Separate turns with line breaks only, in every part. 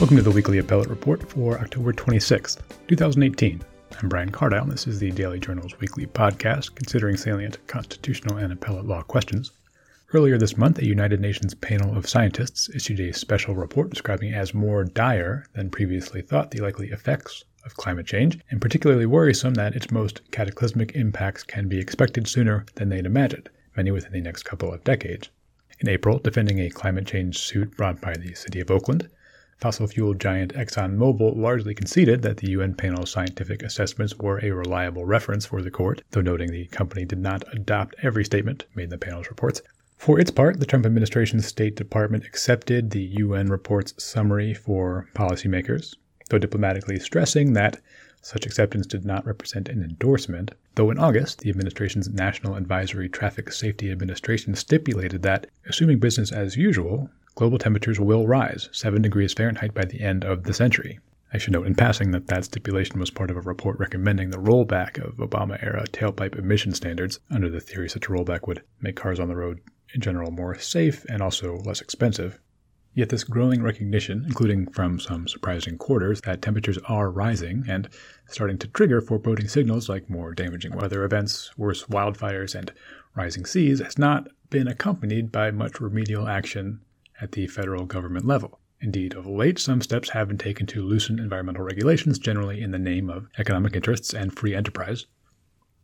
Welcome to the weekly appellate report for October 26th, 2018. I'm Brian Cardile. This is the Daily Journal's weekly podcast considering salient constitutional and appellate law questions. Earlier this month, a United Nations panel of scientists issued a special report describing as more dire than previously thought the likely effects of climate change, and particularly worrisome that its most cataclysmic impacts can be expected sooner than they'd imagined, many within the next couple of decades. In April, defending a climate change suit brought by the city of Oakland, fossil fuel giant ExxonMobil largely conceded that the UN panel's scientific assessments were a reliable reference for the court, though noting the company did not adopt every statement made in the panel's reports. For its part, the Trump administration's State Department accepted the UN report's summary for policymakers, though diplomatically stressing that such acceptance did not represent an endorsement, though in August, the administration's National Advisory Traffic Safety Administration stipulated that, assuming business as usual, global temperatures will rise 7 degrees Fahrenheit by the end of the century. I should note in passing that that stipulation was part of a report recommending the rollback of Obama era tailpipe emission standards under the theory such a rollback would make cars on the road in general more safe and also less expensive. Yet this growing recognition, including from some surprising quarters, that temperatures are rising and starting to trigger foreboding signals like more damaging weather events, worse wildfires, and rising seas, has not been accompanied by much remedial action at the federal government level. Indeed, of late, some steps have been taken to loosen environmental regulations, generally in the name of economic interests and free enterprise.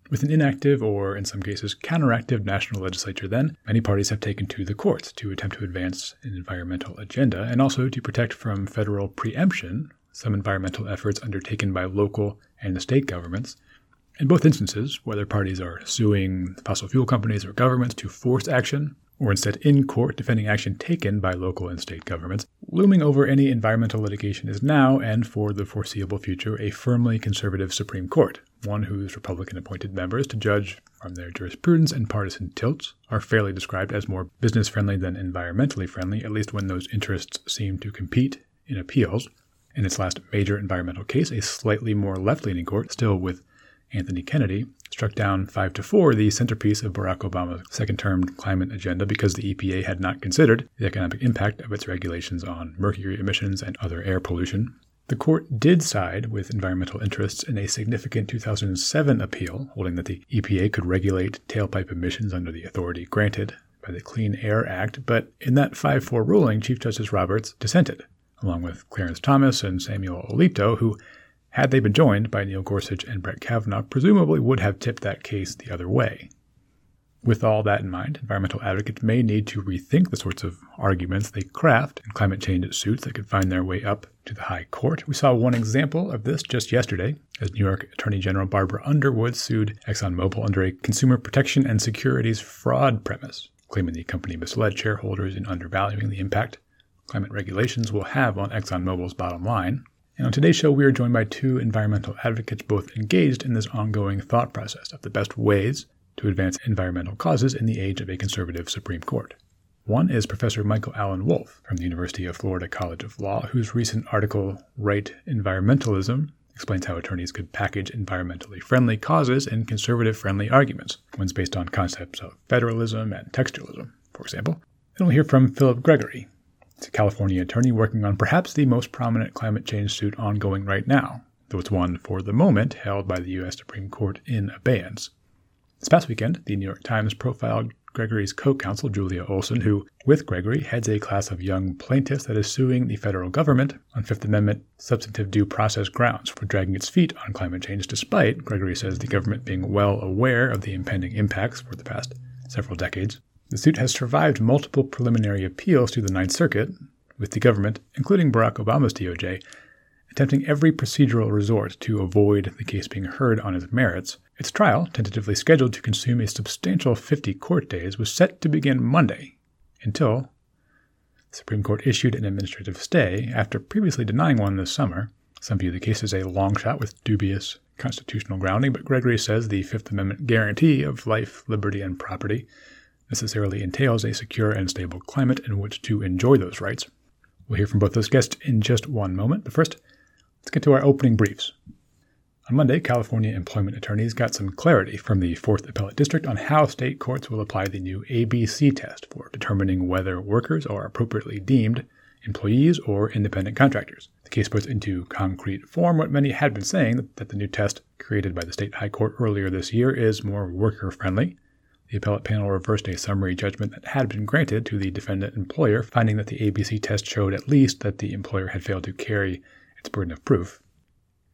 With an inactive or, in some cases, counteractive national legislature, then, many parties have taken to the courts to attempt to advance an environmental agenda and also to protect from federal preemption some environmental efforts undertaken by local and the state governments. In both instances, whether parties are suing fossil fuel companies or governments to force action or instead in court defending action taken by local and state governments. Looming over any environmental litigation is now, and for the foreseeable future, a firmly conservative Supreme Court, one whose Republican appointed members, to judge from their jurisprudence and partisan tilts, are fairly described as more business friendly than environmentally friendly, at least when those interests seem to compete in appeals. In its last major environmental case, a slightly more left leaning court, still with Anthony Kennedy, struck down 5 to 4 the centerpiece of Barack Obama's second term climate agenda because the EPA had not considered the economic impact of its regulations on mercury emissions and other air pollution. The court did side with environmental interests in a significant 2007 appeal, holding that the EPA could regulate tailpipe emissions under the authority granted by the Clean Air Act, but in that 5 4 ruling, Chief Justice Roberts dissented, along with Clarence Thomas and Samuel Alito, who had they been joined by Neil Gorsuch and Brett Kavanaugh, presumably would have tipped that case the other way. With all that in mind, environmental advocates may need to rethink the sorts of arguments they craft in climate change suits that could find their way up to the High Court. We saw one example of this just yesterday as New York Attorney General Barbara Underwood sued ExxonMobil under a consumer protection and securities fraud premise, claiming the company misled shareholders in undervaluing the impact climate regulations will have on ExxonMobil's bottom line. And on today's show, we are joined by two environmental advocates, both engaged in this ongoing thought process of the best ways to advance environmental causes in the age of a conservative Supreme Court. One is Professor Michael Allan Wolf from the University of Florida College of Law, whose recent article, Right Environmentalism, explains how attorneys could package environmentally friendly causes in conservative friendly arguments, ones based on concepts of federalism and textualism, for example. And we'll hear from Philip Gregory, it's a California attorney working on perhaps the most prominent climate change suit ongoing right now, though it's one for the moment held by the U.S. Supreme Court in abeyance. This past weekend, the New York Times profiled Gregory's co counsel, Julia Olson, who, with Gregory, heads a class of young plaintiffs that is suing the federal government on Fifth Amendment substantive due process grounds for dragging its feet on climate change, despite, Gregory says, the government being well aware of the impending impacts for the past several decades. The suit has survived multiple preliminary appeals to the Ninth Circuit, with the government, including Barack Obama's DOJ, attempting every procedural resort to avoid the case being heard on its merits. Its trial, tentatively scheduled to consume a substantial 50 court days, was set to begin Monday until the Supreme Court issued an administrative stay after previously denying one this summer. Some view the case as a long shot with dubious constitutional grounding, but Gregory says the Fifth Amendment guarantee of life, liberty, and property necessarily entails a secure and stable climate in which to enjoy those rights. We'll hear from both those guests in just one moment, but first, let's get to our opening briefs. On Monday, California employment attorneys got some clarity from the 4th Appellate District on how state courts will apply the new ABC test for determining whether workers are appropriately deemed employees or independent contractors. The case puts into concrete form what many had been saying that the new test created by the state high court earlier this year is more worker friendly. The appellate panel reversed a summary judgment that had been granted to the defendant employer, finding that the ABC test showed at least that the employer had failed to carry its burden of proof.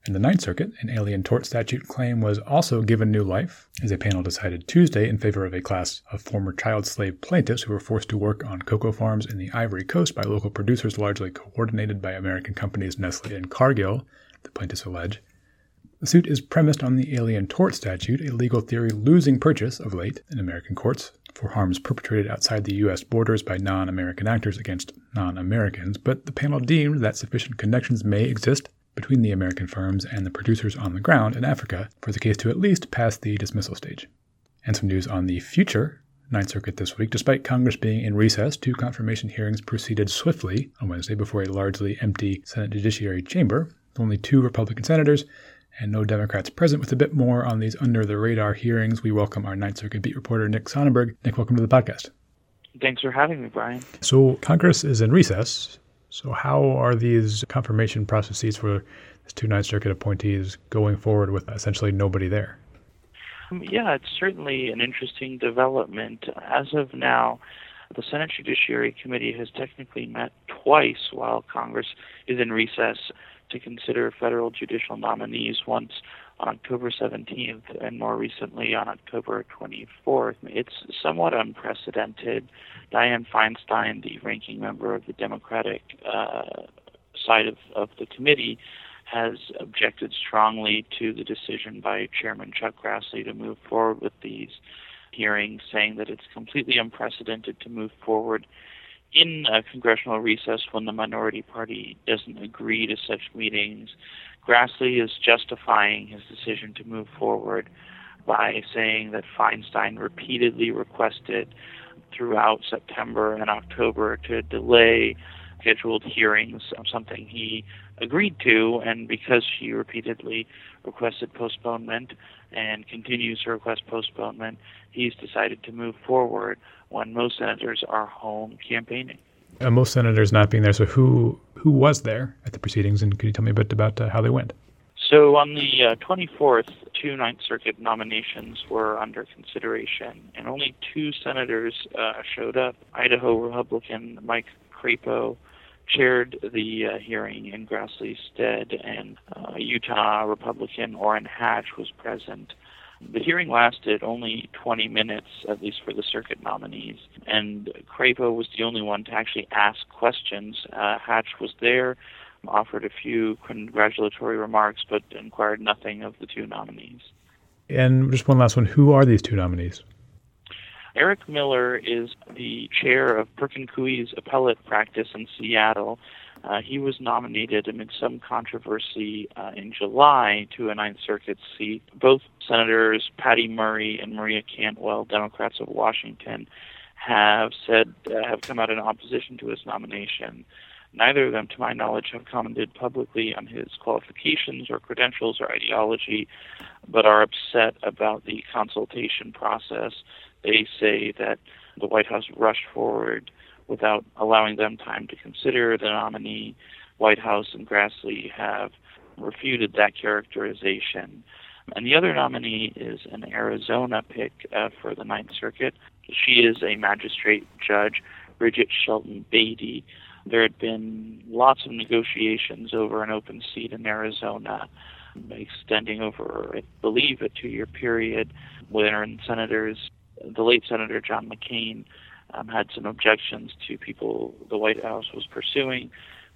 In the Ninth Circuit, an alien tort statute claim was also given new life, as a panel decided Tuesday in favor of a class of former child slave plaintiffs who were forced to work on cocoa farms in the Ivory Coast by local producers largely coordinated by American companies Nestle and Cargill, the plaintiffs allege. The suit is premised on the alien tort statute, a legal theory losing purchase of late in American courts for harms perpetrated outside the U.S. borders by non American actors against non Americans, but the panel deemed that sufficient connections may exist between the American firms and the producers on the ground in Africa for the case to at least pass the dismissal stage. And some news on the future Ninth Circuit this week. Despite Congress being in recess, two confirmation hearings proceeded swiftly on Wednesday before a largely empty Senate Judiciary chamber. Only two Republican senators and no Democrats present. With a bit more on these under the radar hearings, we welcome our Ninth Circuit beat reporter, Nick Sonnenberg. Nick, welcome to the podcast.
Thanks for having me, Brian.
So, Congress is in recess. So, how are these confirmation processes for these two Ninth Circuit appointees going forward with essentially nobody there?
Um, yeah, it's certainly an interesting development. As of now, the Senate Judiciary Committee has technically met twice while Congress is in recess to consider federal judicial nominees once on October 17th and more recently on October 24th. It's somewhat unprecedented. Dianne Feinstein, the ranking member of the Democratic uh, side of, of the committee, has objected strongly to the decision by Chairman Chuck Grassley to move forward with these hearings, saying that it's completely unprecedented to move forward in a congressional recess when the minority party doesn't agree to such meetings Grassley is justifying his decision to move forward by saying that Feinstein repeatedly requested throughout September and October to delay scheduled hearings, something he agreed to, and because she repeatedly requested postponement and continues to request postponement, he's decided to move forward when most senators are home campaigning
uh, most senators not being there. So who who was there at the proceedings, and could you tell me a bit about uh, how they went?
So on the uh, 24th, two Ninth Circuit nominations were under consideration, and only two senators uh, showed up. Idaho Republican Mike Crapo chaired the uh, hearing in Grassley's stead, and uh, Utah Republican Orrin Hatch was present. The hearing lasted only 20 minutes, at least for the circuit nominees, and Crapo was the only one to actually ask questions. Uh, Hatch was there, offered a few congratulatory remarks, but inquired nothing of the two nominees.
And just one last one who are these two nominees?
Eric Miller is the chair of Perkins Coie's appellate practice in Seattle, uh, he was nominated amid some controversy uh, in July to a Ninth Circuit seat. Both Senators Patty Murray and Maria Cantwell, Democrats of Washington, have said uh, have come out in opposition to his nomination. Neither of them, to my knowledge, have commented publicly on his qualifications or credentials or ideology, but are upset about the consultation process. They say that the White House rushed forward without allowing them time to consider the nominee. White House and Grassley have refuted that characterization. And the other nominee is an Arizona pick uh, for the Ninth Circuit. She is a magistrate judge, Bridget Shelton Bade. There had been lots of negotiations over an open seat in Arizona, extending over, I believe, a two year period, when senators, the late Senator John McCain um, had some objections to people the White House was pursuing,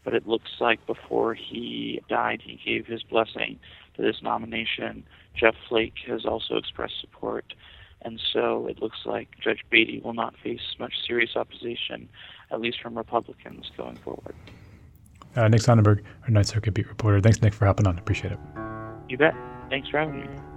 but it looks like before he died, he gave his blessing to this nomination. Jeff Flake has also expressed support, and so it looks like Judge Bade will not face much serious opposition, at least from Republicans going forward.
Uh, Nick Sonnenberg, our Ninth Circuit beat reporter. Thanks, Nick, for hopping on. Appreciate it.
You bet. Thanks for having me.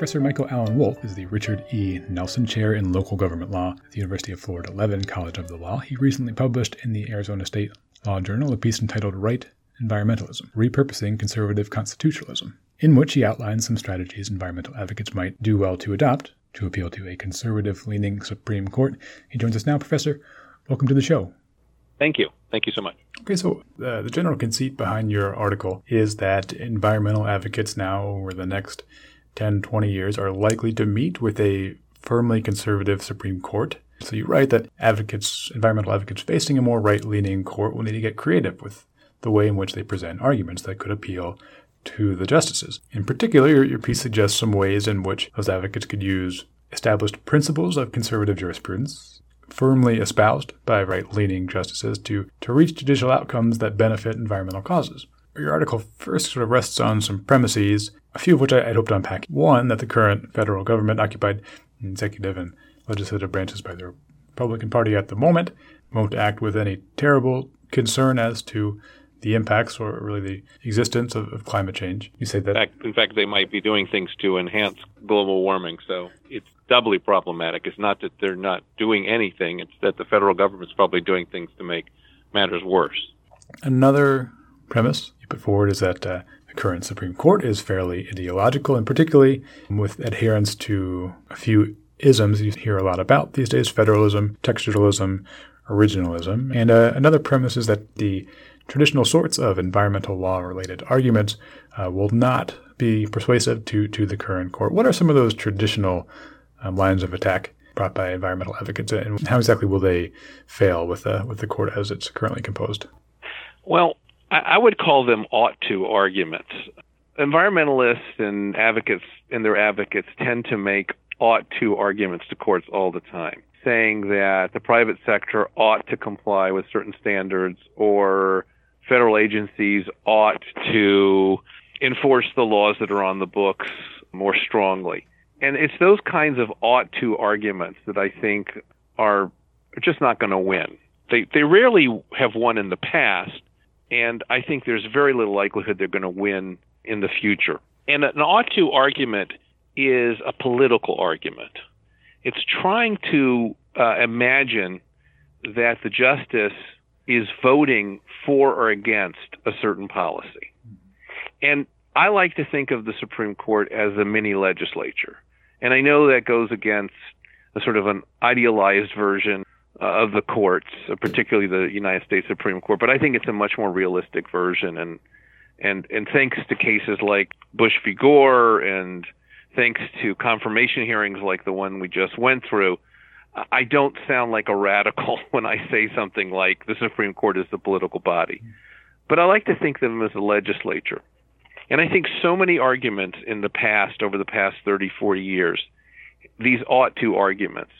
Professor Michael Allan Wolf is the Richard E. Nelson Chair in Local Government Law at the University of Florida Levin College of the Law. He recently published in the Arizona State Law Journal a piece entitled Right Environmentalism Repurposing Conservative Constitutionalism. in which he outlines some strategies environmental advocates might do well to adopt to appeal to a conservative leaning Supreme Court. He joins us now. Professor, welcome to the show.
Thank you. Thank you so much.
Okay, so uh, the general conceit behind your article is that environmental advocates now, over the next 10, 20 years, are likely to meet with a firmly conservative Supreme Court. So you write that advocates, environmental advocates facing a more right leaning court will need to get creative with the way in which they present arguments that could appeal to the justices. In particular, your, piece suggests some ways in which those advocates could use established principles of conservative jurisprudence, firmly espoused by right leaning justices, to, to reach judicial outcomes that benefit environmental causes. Your article first sort of rests on some premises, a few of which I, would hope to unpack. One, that the current federal government, occupied executive and legislative branches by the Republican Party at the moment, won't act with any terrible concern as to the impacts or really the existence of, of climate change. You say that.
In fact, in fact, they might be doing things to enhance global warming. So it's doubly problematic. It's not that they're not doing anything, it's that the federal government's probably doing things to make matters worse.
Another premise you put forward is that uh, the current Supreme Court is fairly ideological, and particularly with adherence to a few isms you hear a lot about these days federalism, textualism, originalism. And uh, another premise is that the traditional sorts of environmental law related arguments uh, will not be persuasive to, to the current court. What are some of those traditional um, lines of attack brought by environmental advocates, and how exactly will they fail with, uh, with the court as it's currently composed?
Well, I would call them ought to arguments. Environmentalists and advocates and their advocates tend to make ought to arguments to courts all the time, saying that the private sector ought to comply with certain standards or federal agencies ought to enforce the laws that are on the books more strongly. And it's those kinds of ought to arguments that I think are just not going to win. They they rarely have won in the past, and I think there's very little likelihood they're going to win in the future. And an ought to argument is a political argument. It's trying to uh, imagine that the justice is voting for or against a certain policy. And I like to think of the Supreme Court as a mini legislature. And I know that goes against a sort of an idealized version uh, of the courts, uh, particularly the United States Supreme Court, but I think it's a much more realistic version. And and and thanks to cases like Bush v. Gore, and thanks to confirmation hearings like the one we just went through, I don't sound like a radical when I say something like the Supreme Court is the political body. But I like to think of them as a legislature. And I think so many arguments in the past, over the past 30, 40 years, these ought to arguments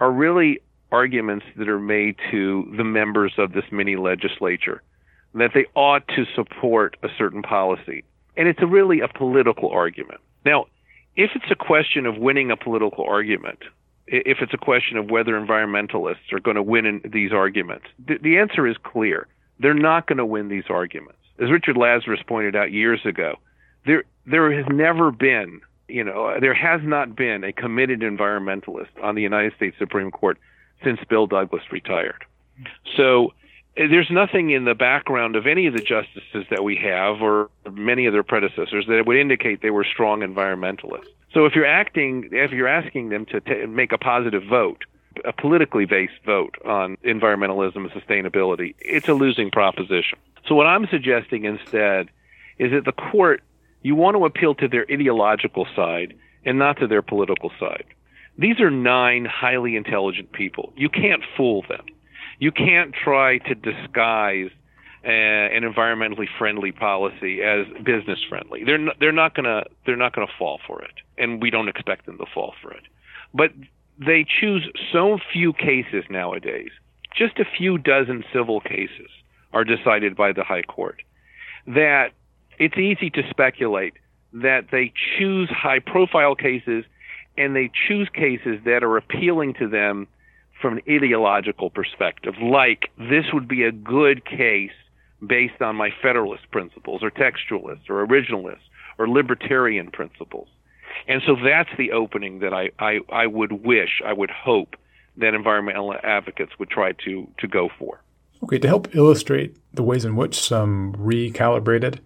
are really arguments that are made to the members of this mini legislature that they ought to support a certain policy. And it's a really a political argument. Now, if it's a question of winning a political argument, if it's a question of whether environmentalists are going to win in these arguments, the, the answer is clear. They're not going to win these arguments. As Richard Lazarus pointed out years ago, there there has never been, you know, there has not been a committed environmentalist on the United States Supreme Court since Bill Douglas retired. So eh, there's nothing in the background of any of the justices that we have or many of their predecessors that would indicate they were strong environmentalists. So if you're acting, if you're asking them to t- make a positive vote, a politically based vote on environmentalism and sustainability, it's a losing proposition. So what I'm suggesting instead is that the court, you want to appeal to their ideological side and not to their political side. These are nine highly intelligent people. You can't fool them you can't try to disguise uh, an environmentally friendly policy as business friendly. They're not, they're not gonna they're not gonna fall for it, and we don't expect them to fall for it. But they choose so few cases nowadays. Just a few dozen civil cases are decided by the high court that it's easy to speculate that they choose high profile cases and they choose cases that are appealing to them from an ideological perspective, like this would be a good case based on my federalist principles or textualist or originalist or libertarian principles. And so that's the opening that I, I, I would wish, I would hope that environmental advocates would try to, to go for.
Okay, to help illustrate the ways in which some recalibrated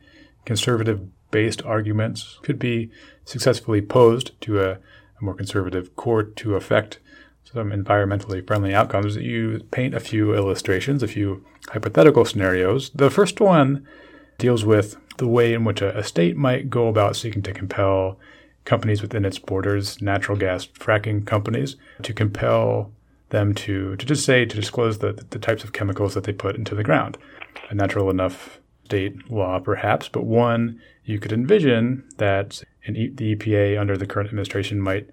conservative based arguments could be successfully posed to a, a more conservative court to affect some environmentally friendly outcomes, you paint a few illustrations, a few hypothetical scenarios. The first one deals with the way in which a, a state might go about seeking to compel companies within its borders, natural gas fracking companies, to compel them to, to just say, to disclose the, the types of chemicals that they put into the ground. A natural enough state law, perhaps, but one you could envision that the EPA under the current administration might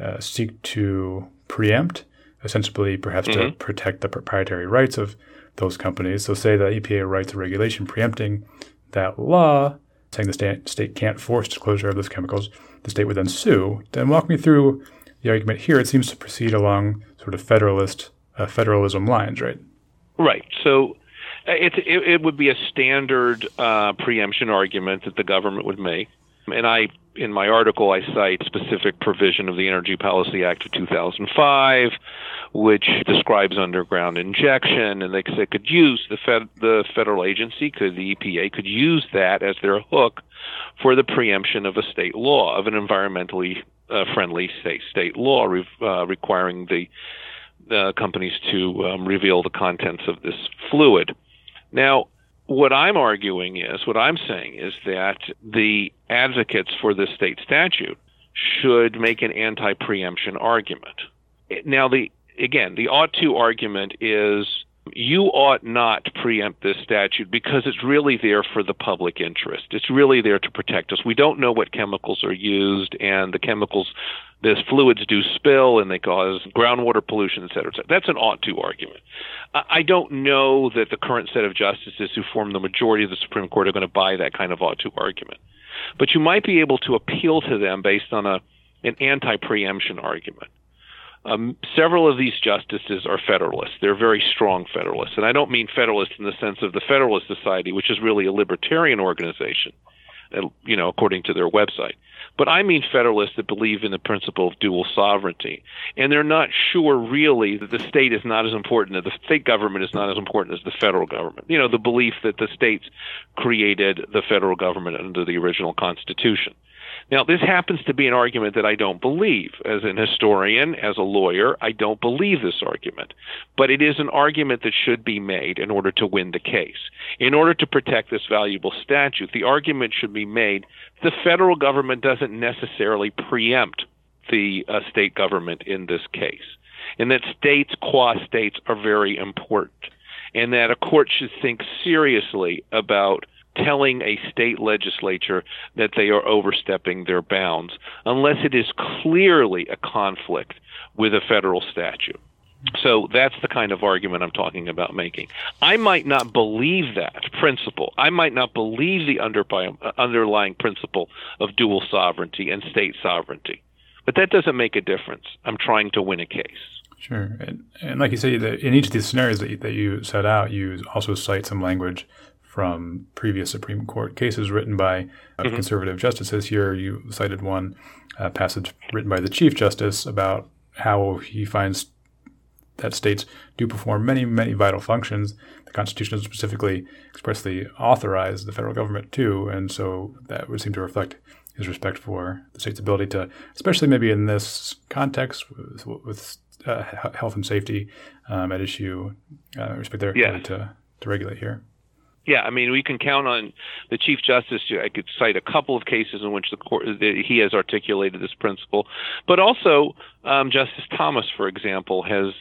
uh, seek to preempt, ostensibly perhaps mm-hmm. to protect the proprietary rights of those companies. So, say the EPA writes a regulation preempting that law, saying the state, state can't force disclosure of those chemicals, the state would then sue. Then walk me through the argument here. It seems to proceed along sort of federalist uh, federalism lines, right?
Right. So it, it, it would be a standard uh, preemption argument that the government would make. And I, in my article, I cite specific provision of the Energy Policy Act of 2005, which describes underground injection, and they, they could use the fed, the federal agency, could the EPA, could use that as their hook for the preemption of a state law, of an environmentally uh, friendly state state law re- uh, requiring the uh, companies to um, reveal the contents of this fluid. Now, what I'm arguing is, what I'm saying is that the advocates for this state statute should make an anti-preemption argument. Now, the again, the ought to argument is you ought not preempt this statute because it's really there for the public interest. It's really there to protect us. We don't know what chemicals are used, and the chemicals, these fluids do spill and they cause groundwater pollution, et cetera, et cetera. That's an ought to argument. I don't know that the current set of justices who form the majority of the Supreme Court are going to buy that kind of ought to argument. But you might be able to appeal to them based on a an anti preemption argument. Um, several of these justices are Federalists. They're very strong Federalists. And I don't mean Federalists in the sense of the Federalist Society, which is really a libertarian organization, uh, you know, according to their website. But I mean Federalists that believe in the principle of dual sovereignty. And they're not sure really that the state is not as important, that the state government is not as important as the federal government. You know, the belief that the states created the federal government under the original Constitution. Now, this happens to be an argument that I don't believe. As an historian, as a lawyer, I don't believe this argument. But it is an argument that should be made in order to win the case. In order to protect this valuable statute, the argument should be made the federal government doesn't necessarily preempt the uh, state government in this case, and that states, qua states, are very important, and that a court should think seriously about telling a state legislature that they are overstepping their bounds unless it is clearly a conflict with a federal statute. So that's the kind of argument I'm talking about making. I might not believe that principle. I might not believe the uh, underlying principle of dual sovereignty and state sovereignty. But that doesn't make a difference. I'm trying to win a case.
Sure. And, and like you say, in each of these scenarios that you, that you set out, you also cite some language from previous Supreme Court cases written by uh, mm-hmm. conservative justices. Here, you cited one uh, passage written by the Chief Justice about how he finds that states do perform many, many vital functions. The Constitution specifically expressly authorized the federal government to, and so that would seem to reflect his respect for the state's ability to, especially maybe in this context with, with uh, health and safety um, at issue, uh, respect their ability to, to regulate here.
Yeah, I mean, we can count on the Chief Justice. I could cite a couple of cases in which the court he has articulated this principle, but also um, Justice Thomas, for example, has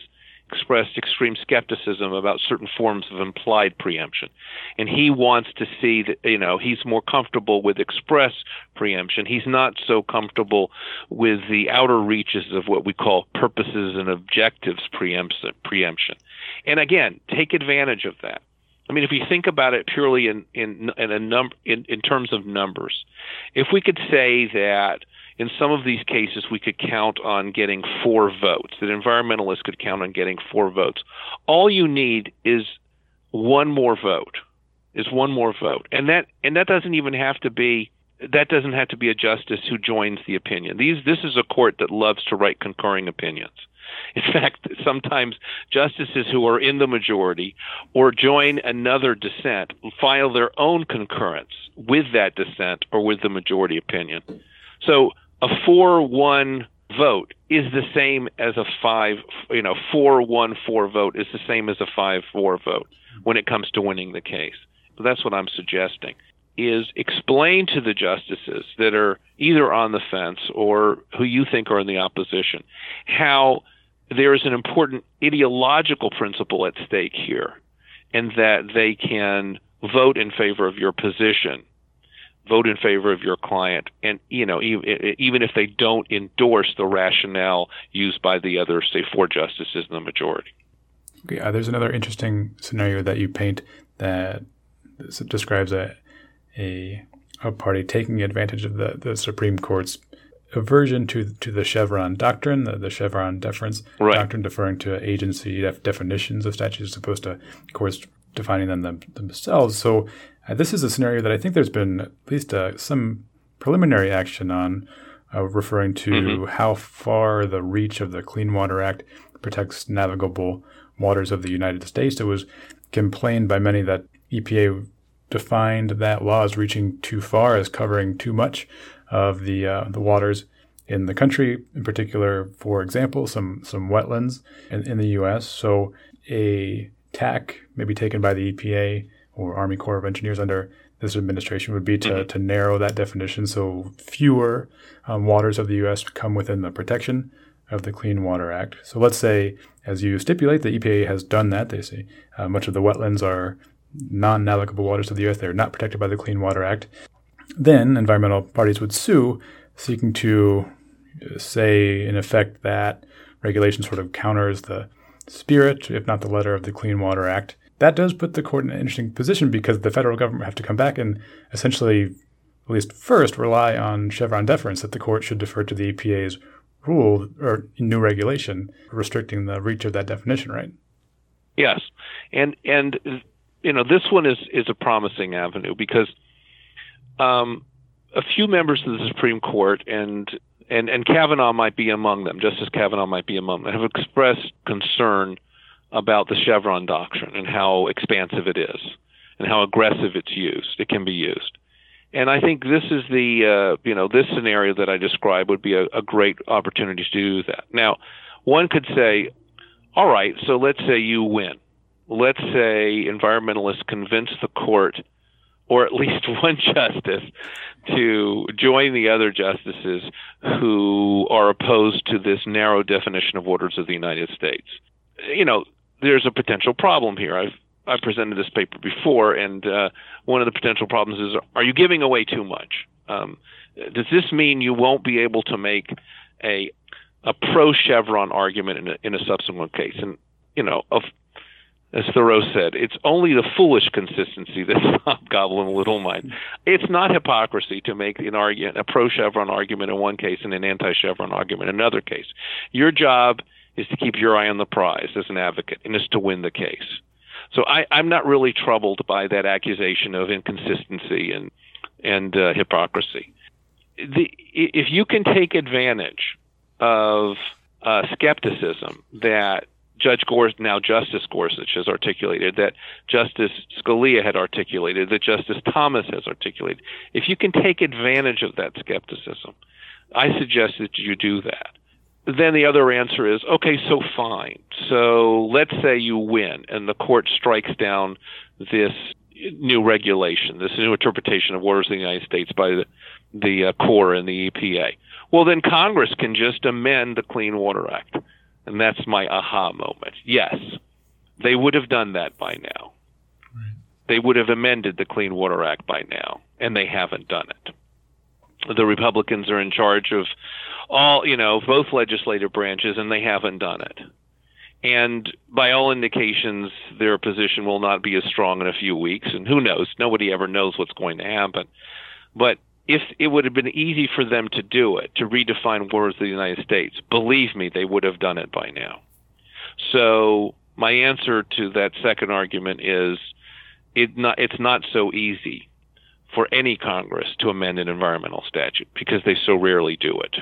expressed extreme skepticism about certain forms of implied preemption, and he wants to see that you know he's more comfortable with express preemption. He's not so comfortable with the outer reaches of what we call purposes and objectives preemption. And again, take advantage of that I mean, if you think about it purely in in in a number in, in terms of numbers, if we could say that in some of these cases we could count on getting four votes, that environmentalists could count on getting four votes, all you need is one more vote, is one more vote, and that and that doesn't even have to be that doesn't have to be a justice who joins the opinion. These this is a court that loves to write concurring opinions. In fact, sometimes justices who are in the majority or join another dissent file their own concurrence with that dissent or with the majority opinion. So a 4 1 vote is the same as a 5, you know, 4 1 4 vote is the same as a 5 4 vote when it comes to winning the case. That's what I'm suggesting is explain to the justices that are either on the fence or who you think are in the opposition how there is an important ideological principle at stake here and that they can vote in favor of your position vote in favor of your client and you know even if they don't endorse the rationale used by the other say four justices in the majority.
Okay uh, there's another interesting scenario that you paint that describes a a, a party taking advantage of the, the Supreme Court's aversion to to the Chevron doctrine, the, the Chevron deference right. doctrine, deferring to agency def- definitions of statutes as opposed to of course defining them, them themselves. So uh, this is a scenario that I think there's been at least uh, some preliminary action on, uh, referring to mm-hmm. how far the reach of the Clean Water Act protects navigable waters of the United States. It was complained by many that EPA defined that law as reaching too far, as covering too much of the uh, the waters in the country, in particular, for example, some some wetlands in, in the U.S. So a tack maybe taken by the EPA or Army Corps of Engineers under this administration would be to, mm-hmm. to narrow that definition so fewer um, waters of the U.S. come within the protection of the Clean Water Act. So let's say, as you stipulate, the EPA has done that. They say uh, much of the wetlands are non navigable waters of the earth. They're not protected by the Clean Water Act. Then environmental parties would sue, seeking to uh, say, in effect, that regulation sort of counters the spirit, if not the letter, of the Clean Water Act. That does put the court in an interesting position because the federal government have to come back and essentially, at least first, rely on Chevron deference that the court should defer to the EPA's rule or new regulation restricting the reach of that definition, right?
Yes, and and you know, this one is is a promising avenue because um, a few members of the Supreme Court and and and Kavanaugh might be among them. Justice Kavanaugh might be among them. Have expressed concern about the Chevron doctrine and how expansive it is and how aggressive it's used. It can be used. And I think this is the uh, you know this scenario that I described would be a, a great opportunity to do that. Now, one could say, all right, so let's say you win let's say environmentalists convince the court or at least one justice to join the other justices who are opposed to this narrow definition of waters of the United States. You know, there's a potential problem here. I've I presented this paper before, and uh, one of the potential problems is: Are you giving away too much? Um, does this mean you won't be able to make a a pro Chevron argument in a, in a subsequent case? And you know, of as Thoreau said, it's only the foolish consistency that's hobgoblin little mind. It's not hypocrisy to make an argument, a pro Chevron argument in one case and an anti Chevron argument in another case. Your job is to keep your eye on the prize as an advocate and is to win the case. So I, I'm not really troubled by that accusation of inconsistency and and uh, hypocrisy. The, if you can take advantage of uh, skepticism that Judge Gorsuch, now Justice Gorsuch, has articulated, that Justice Scalia had articulated, that Justice Thomas has articulated. If you can take advantage of that skepticism, I suggest that you do that. Then the other answer is okay, so fine. So let's say you win and the court strikes down this new regulation, this new interpretation of waters of the United States by the, the uh, Corps and the EPA. Well, then Congress can just amend the Clean Water Act and that's my aha moment. Yes, they would have done that by now. Right. They would have amended the Clean Water Act by now, and they haven't done it. The Republicans are in charge of all, you know, both legislative branches, and they haven't done it. And by all indications, their position will not be as strong in a few weeks. And who knows? Nobody ever knows what's going to happen. But if it would have been easy for them to do it, to redefine waters of the United States, believe me, they would have done it by now. So my answer to that second argument is it not, it's not so easy for any Congress to amend an environmental statute because they so rarely do it.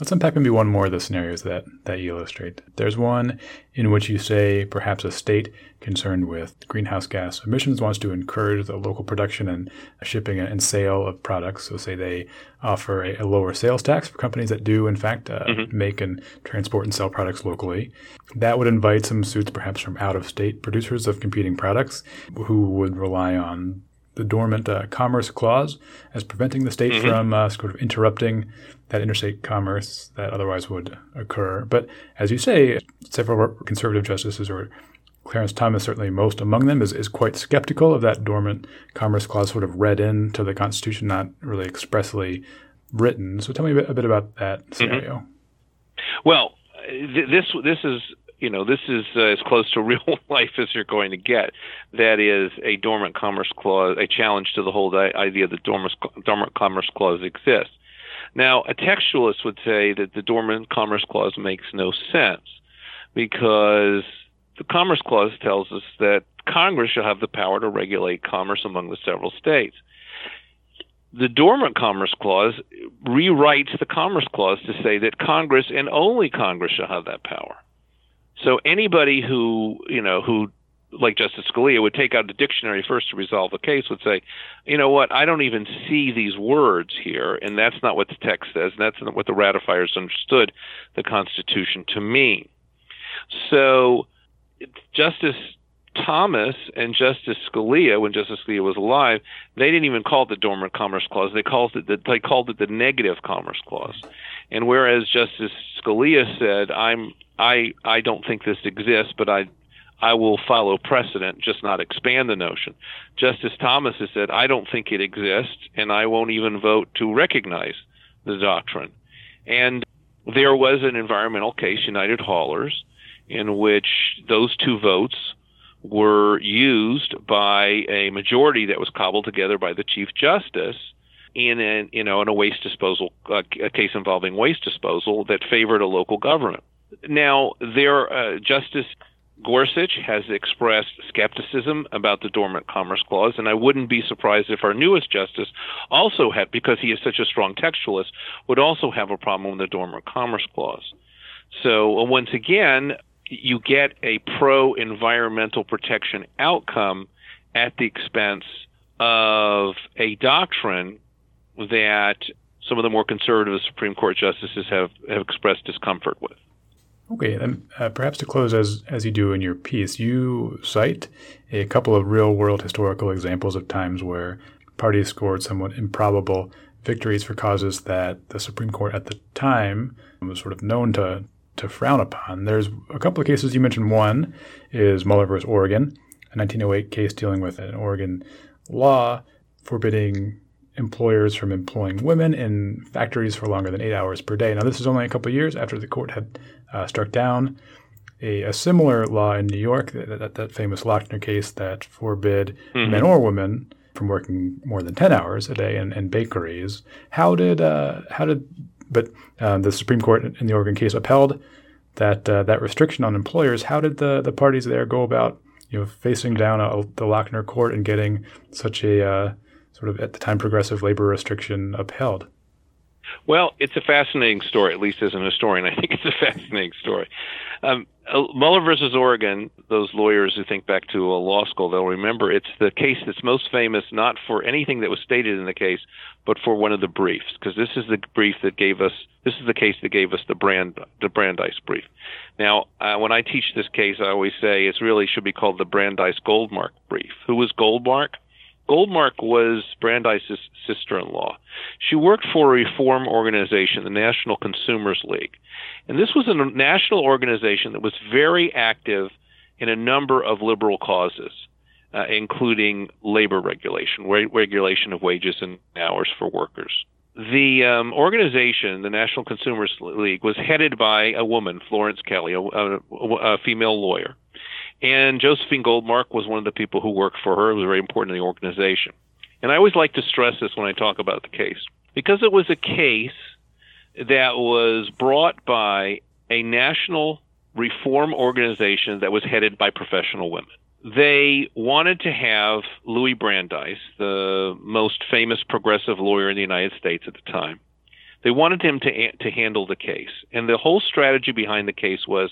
Let's unpack maybe one more of the scenarios that, that you illustrate. There's one in which you say perhaps a state concerned with greenhouse gas emissions wants to encourage the local production and shipping and sale of products. So, say they offer a, a lower sales tax for companies that do, in fact, uh, mm-hmm. make and transport and sell products locally. That would invite some suits, perhaps from out of state producers of competing products who would rely on the dormant uh, commerce clause as preventing the state mm-hmm. from uh, sort of interrupting that interstate commerce that otherwise would occur. But as you say, several conservative justices, or Clarence Thomas certainly most among them, is, is quite skeptical of that dormant commerce clause sort of read into the Constitution, not really expressly written. So tell me a bit, a bit about that mm-hmm. scenario. Mm-hmm.
Well, th- this this is you know, this is uh, as close to real life as you're going to get. That is a dormant commerce clause, a challenge to the whole idea that dormant, dormant commerce clause exists. Now, a textualist would say that the dormant commerce clause makes no sense because the commerce clause tells us that Congress shall have the power to regulate commerce among the several states. The dormant commerce clause rewrites the commerce clause to say that Congress and only Congress shall have that power. So anybody who you know who like Justice Scalia would take out the dictionary first to resolve the case would say, you know what, I don't even see these words here, and that's not what the text says, and that's not what the ratifiers understood the Constitution to mean. So Justice Thomas and Justice Scalia, when Justice Scalia was alive, they didn't even call it the Dormant Commerce Clause. They called it the, they called it the Negative Commerce Clause. And whereas Justice Scalia said, "I'm I I don't think this exists, but I I will follow precedent, just not expand the notion. Justice Thomas has said, I don't think it exists, and I won't even vote to recognize the doctrine. And there was an environmental case, United Haulers, in which those two votes were used by a majority that was cobbled together by the Chief Justice in a, you know in a waste disposal a case involving waste disposal that favored a local government. Now, there, uh, Justice Gorsuch has expressed skepticism about the Dormant Commerce Clause, and I wouldn't be surprised if our newest justice also had, because he is such a strong textualist, would also have a problem with the Dormant Commerce Clause. So, uh, once again, you get a pro environmental protection outcome at the expense of a doctrine that some of the more conservative Supreme Court justices have, have expressed discomfort with.
Okay, then uh, perhaps to close, as as you do in your piece, you cite a couple of real world historical examples of times where parties scored somewhat improbable victories for causes that the Supreme Court at the time was sort of known to to frown upon. There's a couple of cases you mentioned. One is Muller versus Oregon, a 1908 case dealing with an Oregon law forbidding employers from employing women in factories for longer than eight hours per day. Now, this is only a couple of years after the court had uh, struck down a, a, similar law in New York, that, that, that famous Lochner case that forbid mm-hmm. men or women from working more than 10 hours a day in, in bakeries. How did, uh, how did, but uh, the Supreme Court in the Oregon case upheld that, uh, that restriction on employers. How did the, the parties there go about, you know, facing down a, the Lochner court and getting such a, uh, sort of at the time progressive labor restriction upheld?
Well, it's a fascinating story, at least as an historian. I think it's a fascinating story. Um, uh, Muller versus Oregon, those lawyers who think back to a law school, they'll remember it's the case that's most famous not for anything that was stated in the case, but for one of the briefs, because this is the brief that gave us, this is the case that gave us the brand, the Brandeis brief. Now, uh, when I teach this case, I always say it really should be called the Brandeis Goldmark brief. Who was Goldmark? Goldmark was Brandeis's sister-in-law. She worked for a reform organization, the National Consumers League. And this was a national organization that was very active in a number of liberal causes, uh, including labor regulation, re- regulation of wages and hours for workers. The um, organization, the National Consumers League, was headed by a woman, Florence Kelley, a, a, a female lawyer. And Josephine Goldmark was one of the people who worked for her. It was very important in the organization. And I always like to stress this when I talk about the case because it was a case that was brought by a national reform organization that was headed by professional women. They wanted to have Louis Brandeis, the most famous progressive lawyer in the United States at the time, They wanted him to to handle the case, and the whole strategy behind the case was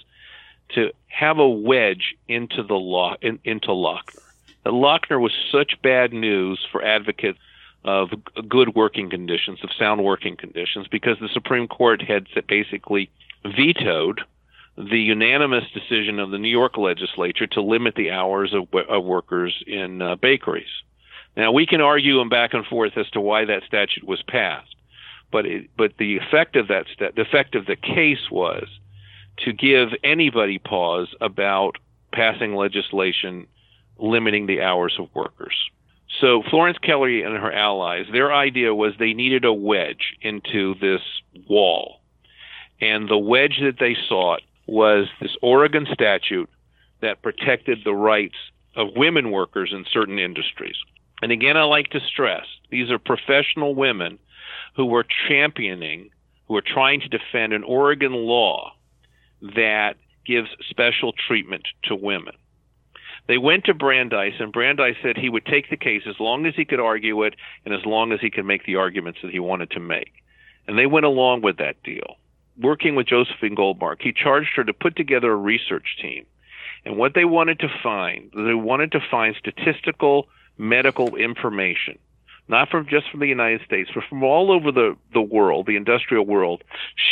to have a wedge into the law in, into Lochner. That Lochner was such bad news for advocates of good working conditions, of sound working conditions, because the Supreme Court had basically vetoed the unanimous decision of the New York legislature to limit the hours of, of workers in uh, bakeries. Now we can argue and back and forth as to why that statute was passed, but it, but the effect of that st- the effect of the case was to give anybody pause about passing legislation limiting the hours of workers. So Florence Kelley and her allies, their idea was they needed a wedge into this wall. And the wedge that they sought was this Oregon statute that protected the rights of women workers in certain industries. And again, I like to stress these are professional women who were championing, who are trying to defend an Oregon law that gives special treatment to women. They went to Brandeis, and Brandeis said he would take the case as long as he could argue it and as long as he could make the arguments that he wanted to make. And they went along with that deal. Working with Josephine Goldmark, he charged her to put together a research team. And what they wanted to find, they wanted to find statistical medical information, not from just from the United States, but from all over the, the world, the industrial world,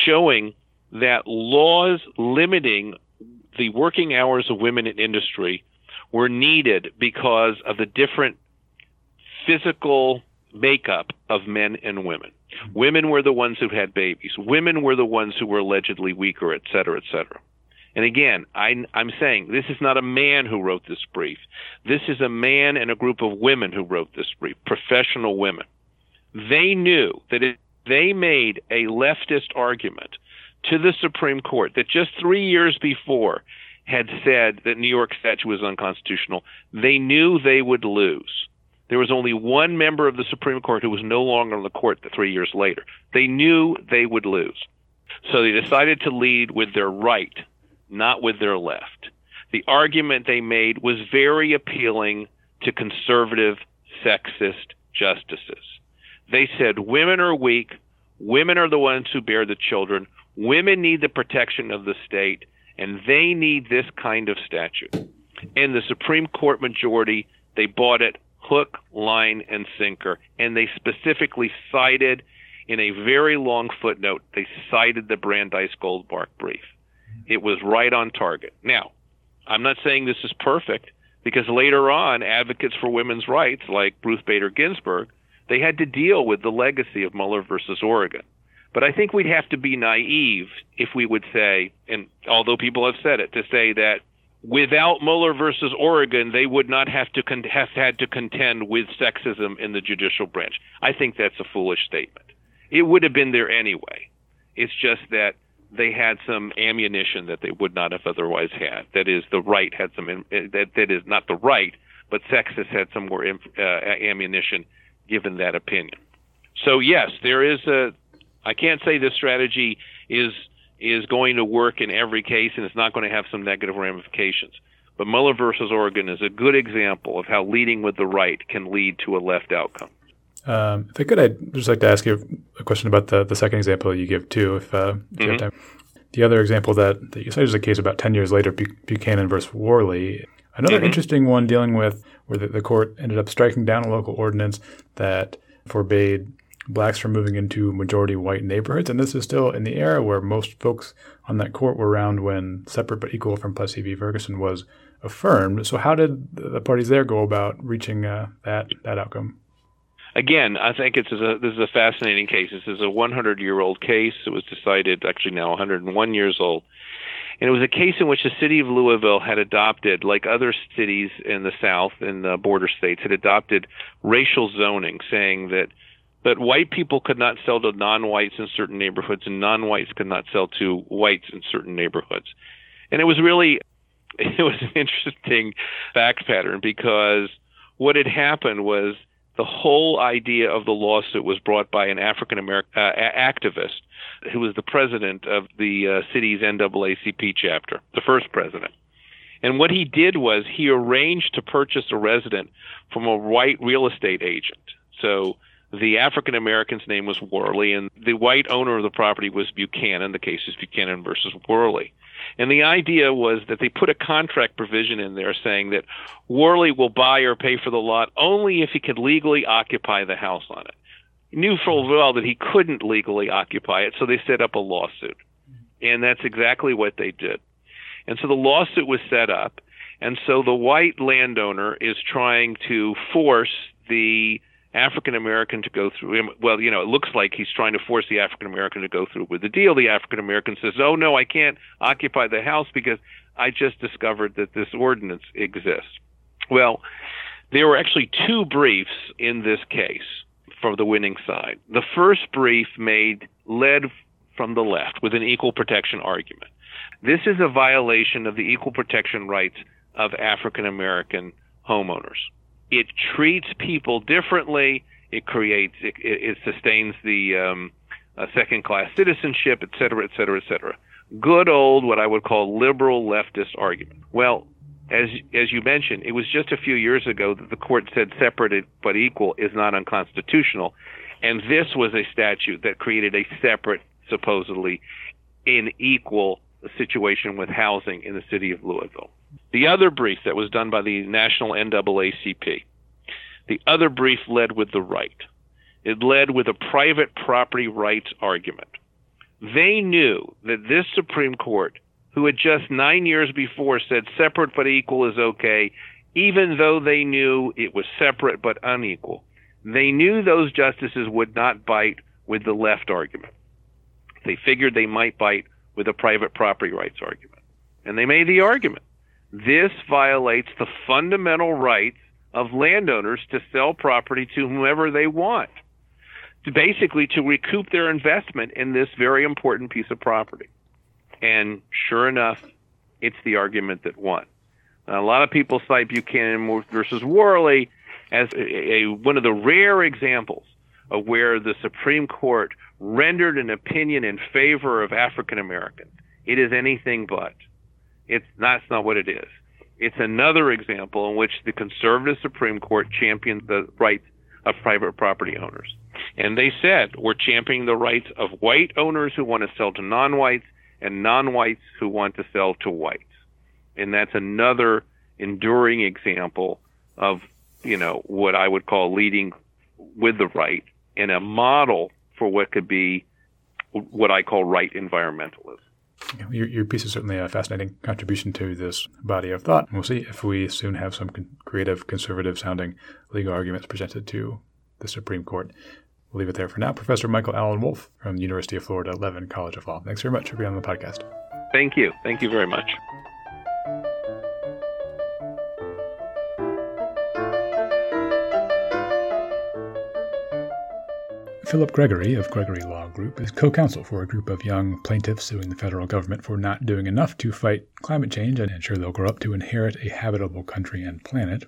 showing that laws limiting the working hours of women in industry were needed because of the different physical makeup of men and women. Women were the ones who had babies. Women were the ones who were allegedly weaker, et cetera, et cetera. And again, I, am saying this is not a man who wrote this brief. This is a man and a group of women who wrote this brief, professional women. They knew that if they made a leftist argument to the Supreme Court that just three years before had said that New York statute was unconstitutional, they knew they would lose. There was only one member of the Supreme Court who was no longer on the court three years later. They knew they would lose. So they decided to lead with their right, not with their left. The argument they made was very appealing to conservative, sexist justices. They said women are weak, women are the ones who bear the children, women need the protection of the state, and they need this kind of statute. And the Supreme Court majority, they bought it hook, line, and sinker. And they specifically cited in a very long footnote, they cited the Brandeis Goldmark brief. It was right on target. Now, I'm not saying this is perfect because later on, advocates for women's rights like Ruth Bader Ginsburg, they had to deal with the legacy of Muller versus Oregon. But I think we'd have to be naive if we would say, and although people have said it, to say that without Muller versus Oregon, they would not have to con- have had to contend with sexism in the judicial branch. I think that's a foolish statement. It would have been there anyway. It's just that they had some ammunition that they would not have otherwise had. That is, the right had some that that is not the right, but sexists had some more uh, ammunition given that opinion. So yes, there is a I can't say this strategy is is going to work in every case and it's not going to have some negative ramifications. But Muller versus Oregon is a good example of how leading with the right can lead to a left outcome.
Um, if I could, I'd just like to ask you a question about the, the second example you give too, if, uh, if mm-hmm. you have mm-hmm. time. The other example that, that you cited is a case about 10 years later, Buchanan versus Warley. Another mm-hmm. interesting one dealing with where the, the court ended up striking down a local ordinance that forbade blacks from moving into majority white neighborhoods. And this is still in the era where most folks on that court were around when separate but equal from Plessy v. Ferguson was affirmed. So how did the parties there go about reaching uh, that that outcome?
Again, I think it's a, this is a fascinating case. This is a 100 year old case. It was decided actually now 101 years old. And it was a case in which the city of Louisville had adopted, like other cities in the South, in the border states, had adopted racial zoning, saying that that white people could not sell to non-whites in certain neighborhoods and non-whites could not sell to whites in certain neighborhoods. And it was really it was an interesting fact pattern because what had happened was the whole idea of the lawsuit was brought by an African American uh, activist who was the president of the uh, city's NAACP chapter, the first president. And what he did was he arranged to purchase a resident from a white real estate agent. So The African American's name was Warley, and the white owner of the property was Buchanan. The case is Buchanan versus Warley. And the idea was that they put a contract provision in there saying that Warley will buy or pay for the lot only if he could legally occupy the house on it. He knew full well that he couldn't legally occupy it, so they set up a lawsuit. And that's exactly what they did. And so the lawsuit was set up, and so the white landowner is trying to force the African American to go through. Well, you know, it looks like he's trying to force the African American to go through with the deal. The African American says, "Oh no, I can't occupy the house because I just discovered that this ordinance exists." Well, there were actually two briefs in this case for the winning side. The first brief made led from the left with an equal protection argument. This is a violation of the equal protection rights of African American homeowners. It treats people differently. It creates, it, it sustains the um, uh, second class citizenship, et cetera, et cetera, et cetera. Good old, what I would call liberal leftist argument. Well, as as you mentioned, it was just a few years ago that the court said separate but equal is not unconstitutional, and this was a statute that created a separate, supposedly, in equal situation with housing in the city of Louisville. The other brief that was done by the National NAACP, the other brief led with the right. It led with a private property rights argument. They knew that this Supreme Court, who had just nine years before said separate but equal is okay, even though they knew it was separate but unequal, they knew those justices would not bite with the left argument. They figured they might bite with a private property rights argument. And they made the argument. This violates the fundamental rights of landowners to sell property to whomever they want, to basically to recoup their investment in this very important piece of property. And sure enough, it's the argument that won. Now, a lot of people cite Buchanan versus Warley as a, a, one of the rare examples of where the Supreme Court rendered an opinion in favor of African Americans. It is anything but. It's that's not what it is. It's another example in which the conservative Supreme Court championed the rights of private property owners. And they said, we're championing the rights of white owners who want to sell to non whites and non whites who want to sell to whites. And that's another enduring example of, you know, what I would call leading with the right and a model for what could be what I call right environmentalism.
Your, your piece is certainly a fascinating contribution to this body of thought. We'll see if we soon have some creative, conservative sounding legal arguments presented to the Supreme Court. We'll leave it there for now. Professor Michael Allan Wolf from the University of Florida Levin College of Law. Thanks very much for being on the podcast.
Thank you. Thank you very much.
Philip Gregory of Gregory Law Group is co counsel for a group of young plaintiffs suing the federal government for not doing enough to fight climate change and ensure they'll grow up to inherit a habitable country and planet.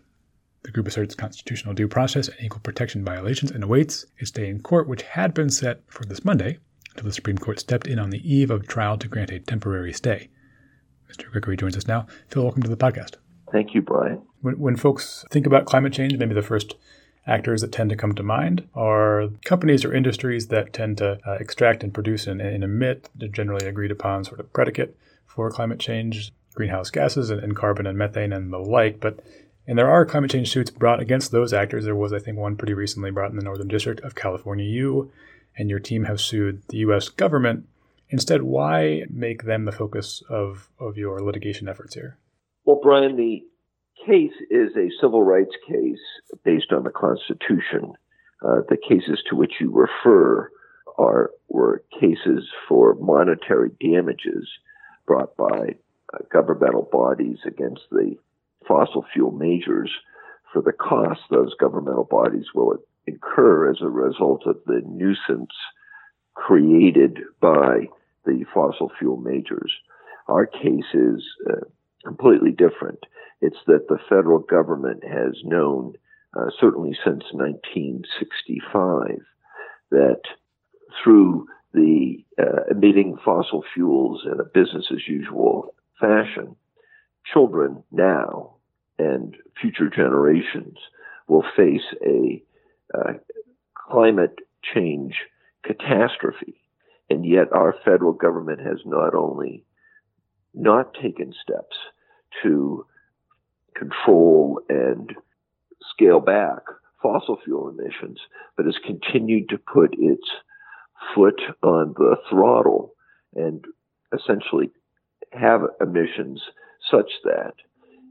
The group asserts constitutional due process and equal protection violations and awaits its day in court, which had been set for this Monday until the Supreme Court stepped in on the eve of trial to grant a temporary stay. Mr. Gregory joins us now. Phil, welcome to the podcast.
Thank you, Brian.
When, when folks think about climate change, maybe the first actors that tend to come to mind are companies or industries that tend to uh, extract and produce and, and, emit the generally agreed upon sort of predicate for climate change, greenhouse gases and, and, carbon and methane and the like. But and there are climate change suits brought against those actors. There was, I think, one pretty recently brought in the Northern District of California. You and your team have sued the U.S. government. Instead, why make them the focus of, of your litigation efforts here?
Well, Brian, the case is a civil rights case based on the Constitution. Uh, the cases to which you refer are were cases for monetary damages brought by uh, governmental bodies against the fossil fuel majors for the costs those governmental bodies will incur as a result of the nuisance created by the fossil fuel majors. Our case is uh, completely different. It's that the federal government has known, uh, certainly since 1965, that through the uh, emitting fossil fuels in a business as usual fashion, children now and future generations will face a uh, climate change catastrophe. And yet our federal government has not only not taken steps to control and scale back fossil fuel emissions, but has continued to put its foot on the throttle and essentially have emissions such that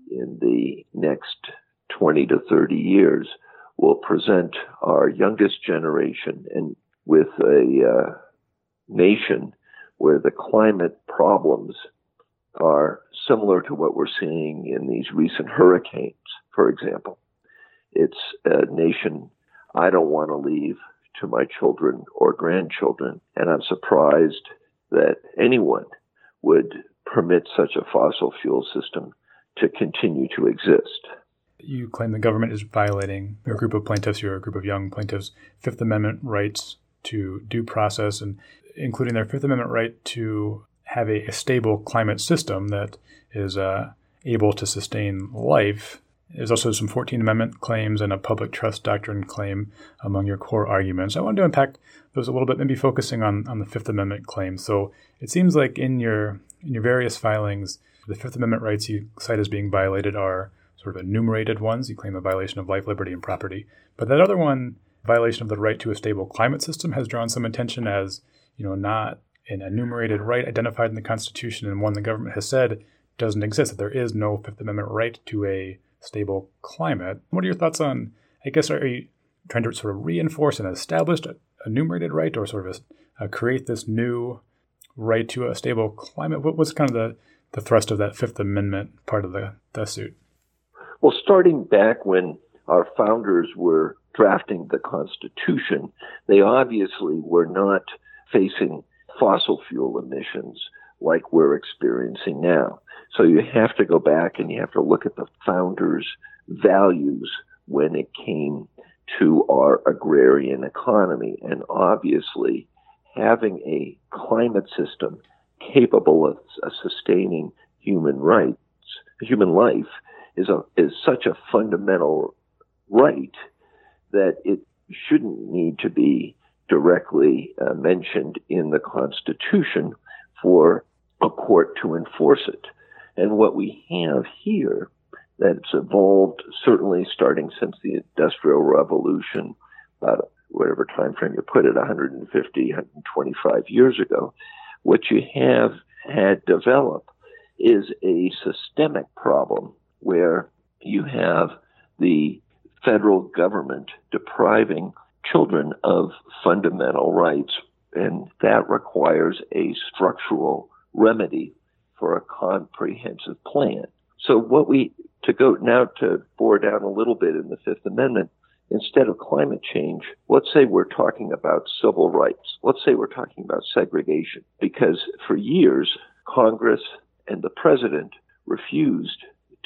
in the next 20 to 30 years will present our youngest generation and with a uh, nation where the climate problems are similar to what we're seeing in these recent hurricanes, for example. It's a nation I don't want to leave to my children or grandchildren, and I'm surprised that anyone would permit such a fossil fuel system to continue to exist.
You claim the government is violating a group of plaintiffs, you're group of young plaintiffs, Fifth Amendment rights to due process, and including their Fifth Amendment right to have a, a stable climate system that is uh, able to sustain life. There's also some 14th Amendment claims and a public trust doctrine claim among your core arguments. I wanted to unpack those a little bit, maybe focusing on, on the Fifth Amendment claim. So it seems like in your in your various filings, the Fifth Amendment rights you cite as being violated are sort of enumerated ones. You claim a violation of life, liberty, and property. But that other one, violation of the right to a stable climate system, has drawn some attention as you know not an enumerated right identified in the Constitution and one the government has said doesn't exist. That there is no Fifth Amendment right to a stable climate. What are your thoughts on? I guess are you trying to sort of reinforce an established enumerated right, or sort of a, uh, create this new right to a stable climate? What, was kind of the the thrust of that Fifth Amendment part of the, the suit?
Well, starting back when our founders were drafting the Constitution, they obviously were not facing fossil fuel emissions like we're experiencing now. So you have to go back and you have to look at the founders' values when it came to our agrarian economy. And obviously, having a climate system capable of, sustaining human rights, human life, is a is such a fundamental right that it shouldn't need to be directly uh, mentioned in the Constitution for a court to enforce it. And what we have here that's evolved certainly starting since the Industrial Revolution, about whatever time frame you put it, 150, 125 years ago, what you have had develop is a systemic problem where you have the federal government depriving children of fundamental rights, and that requires a structural remedy for a comprehensive plan. So, what we to go now to bore down a little bit in the Fifth Amendment, instead of climate change, let's say we're talking about civil rights. Let's say we're talking about segregation, because for years, Congress and the president refused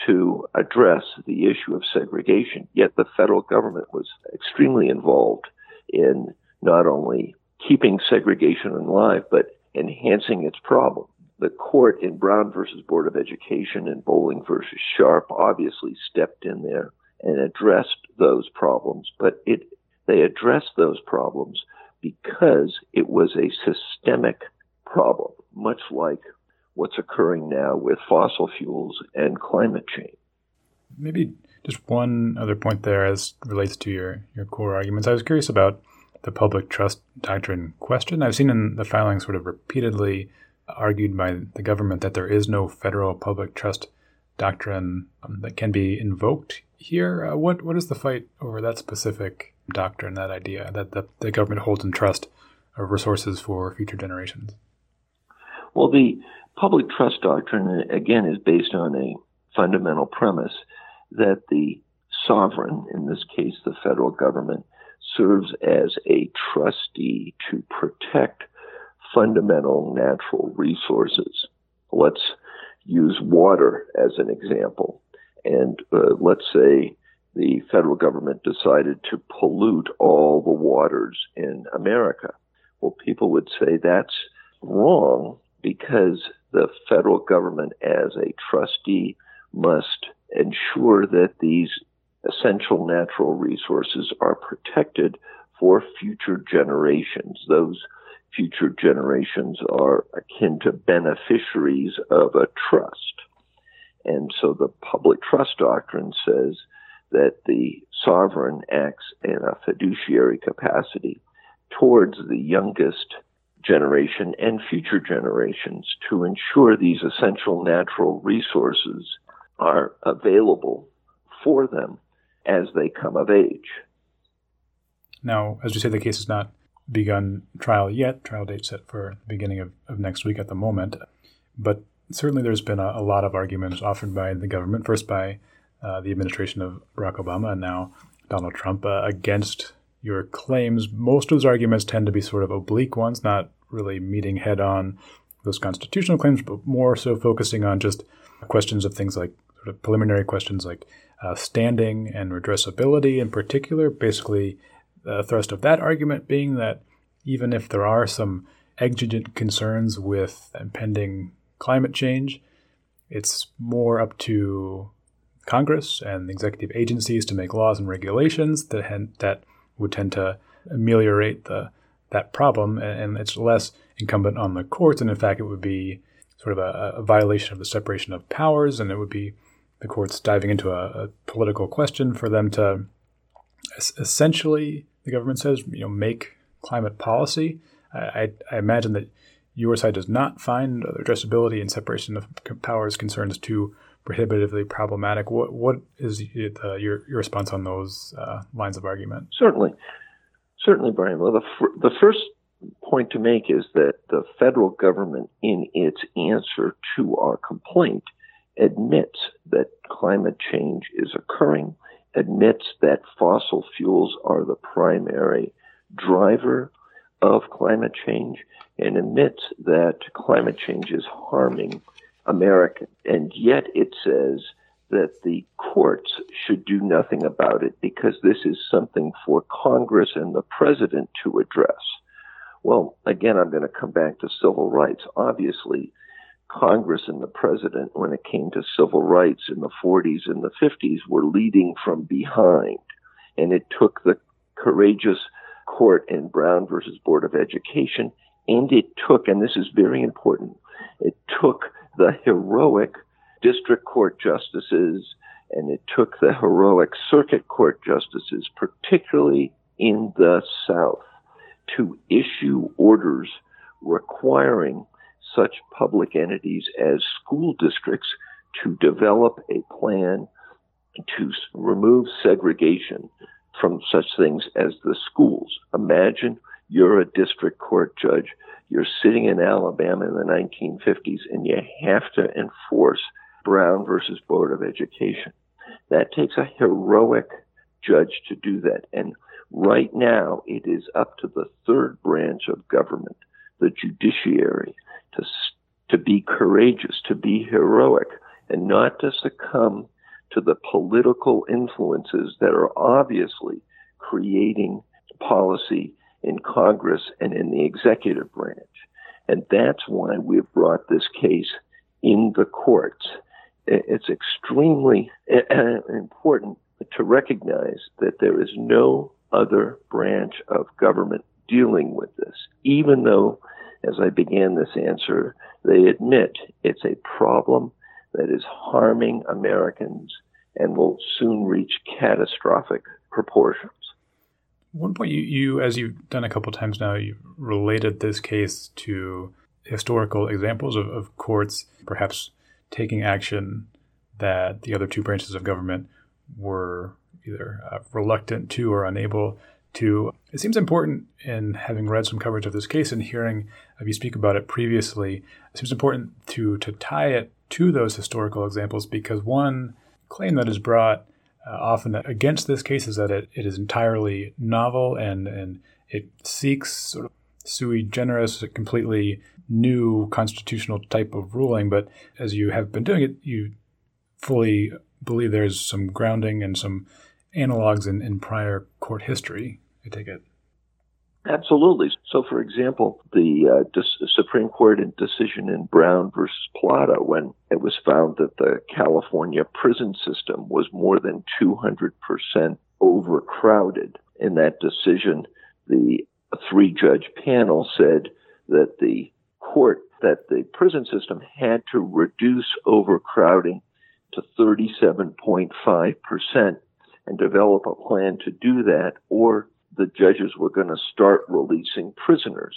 to address the issue of segregation. Yet the federal government was extremely involved in not only keeping segregation alive, but enhancing its problem. The court in Brown versus Board of Education and Bolling versus Sharpe obviously stepped in there and addressed those problems, but it, they addressed those problems because it was a systemic problem, much like what's occurring now with fossil fuels and climate change.
Maybe just one other point there as relates to your, your core arguments. I was curious about the public trust doctrine question. I've seen in the filing sort of repeatedly argued by the government that there is no federal public trust doctrine um, that can be invoked here. Uh, what what is the fight over that specific doctrine, that idea that the, the government holds in trust of resources for future generations?
Well, the public trust doctrine, again, is based on a fundamental premise that the sovereign, in this case the federal government, serves as a trustee to protect fundamental natural resources. Let's use water as an example. And uh, let's say the federal government decided to pollute all the waters in America. Well, people would say that's wrong because the federal government, as a trustee, must ensure that these essential natural resources are protected for future generations. Those future generations are akin to beneficiaries of a trust. And so the public trust doctrine says that the sovereign acts in a fiduciary capacity towards the youngest generation and future generations to ensure these essential natural resources are available for them as they come of age.
Now, as you say, the case has not begun trial yet. Trial date set for the beginning of, of next week at the moment. But certainly there's been a, a lot of arguments offered by the government, first by uh, the administration of Barack Obama and now Donald Trump, uh, against your claims. Most of those arguments tend to be sort of oblique ones, not really meeting head on those constitutional claims, but more so focusing on just questions of things like sort of preliminary questions like uh, standing and redressability in particular. Basically, the thrust of that argument being that even if there are some exigent concerns with impending climate change, it's more up to Congress and the executive agencies to make laws and regulations that that would tend to ameliorate the that problem, and it's less incumbent on the courts. And in fact, it would be sort of a, a violation of the separation of powers, and it would be the courts diving into a, a political question for them to essentially, the government says, you know, make climate policy. I, I imagine that your side does not find addressability and separation of powers concerns too prohibitively problematic. What what is your your response on those uh, lines of argument?
Certainly, certainly, Brian. Well, the fr- the first point to make is that the federal government, in its answer to our complaint, admits that climate change is occurring, admits that fossil fuels are the primary driver of climate change, and admits that climate change is harming Americans. And yet it says that the courts should do nothing about it because this is something for Congress and the president to address. Well, again, I'm going to come back to civil rights. Obviously, Congress and the president, when it came to civil rights in the 40s and the 50s, were leading from behind. And it took the courageous court in Brown versus Board of Education, and it took, and this is very important, it took the heroic district court justices and it took the heroic circuit court justices, particularly in the South, to issue orders requiring such public entities as school districts to develop a plan to remove segregation from such things as the schools. Imagine you're a district court judge, you're sitting in Alabama in the 1950s, and you have to enforce Brown versus Board of Education. That takes a heroic judge to do that. And right now, it is up to the third branch of government, the judiciary, to, to be courageous, to be heroic, and not to succumb to the political influences that are obviously creating policy in Congress and in the executive branch. And that's why we've brought this case in the courts. It's extremely uh, important to recognize that there is no other branch of government dealing with this, even though, as I began this answer, they admit it's a problem that is harming Americans and will soon reach catastrophic proportions.
One point you, you as you've done a couple times now, you related this case to historical examples of, of courts perhaps taking action that the other two branches of government were either uh, reluctant to or unable to. It seems important in having read some coverage of this case and hearing you speak about it previously. It seems important to to tie it to those historical examples because one claim that is brought uh, often against this case is that it, it is entirely novel and and it seeks sort of sui generis, a completely new constitutional type of ruling. But as you have been doing it, you fully believe there's some grounding and some analogs in, in prior court history. I take it.
Absolutely. So, for example, the uh, dis- Supreme Court decision in Brown versus Plata, when it was found that the California prison system was more than 200% overcrowded, in that decision, the three judge panel said that the court, that the prison system had to reduce overcrowding to 37.5% and develop a plan to do that, or the judges were going to start releasing prisoners.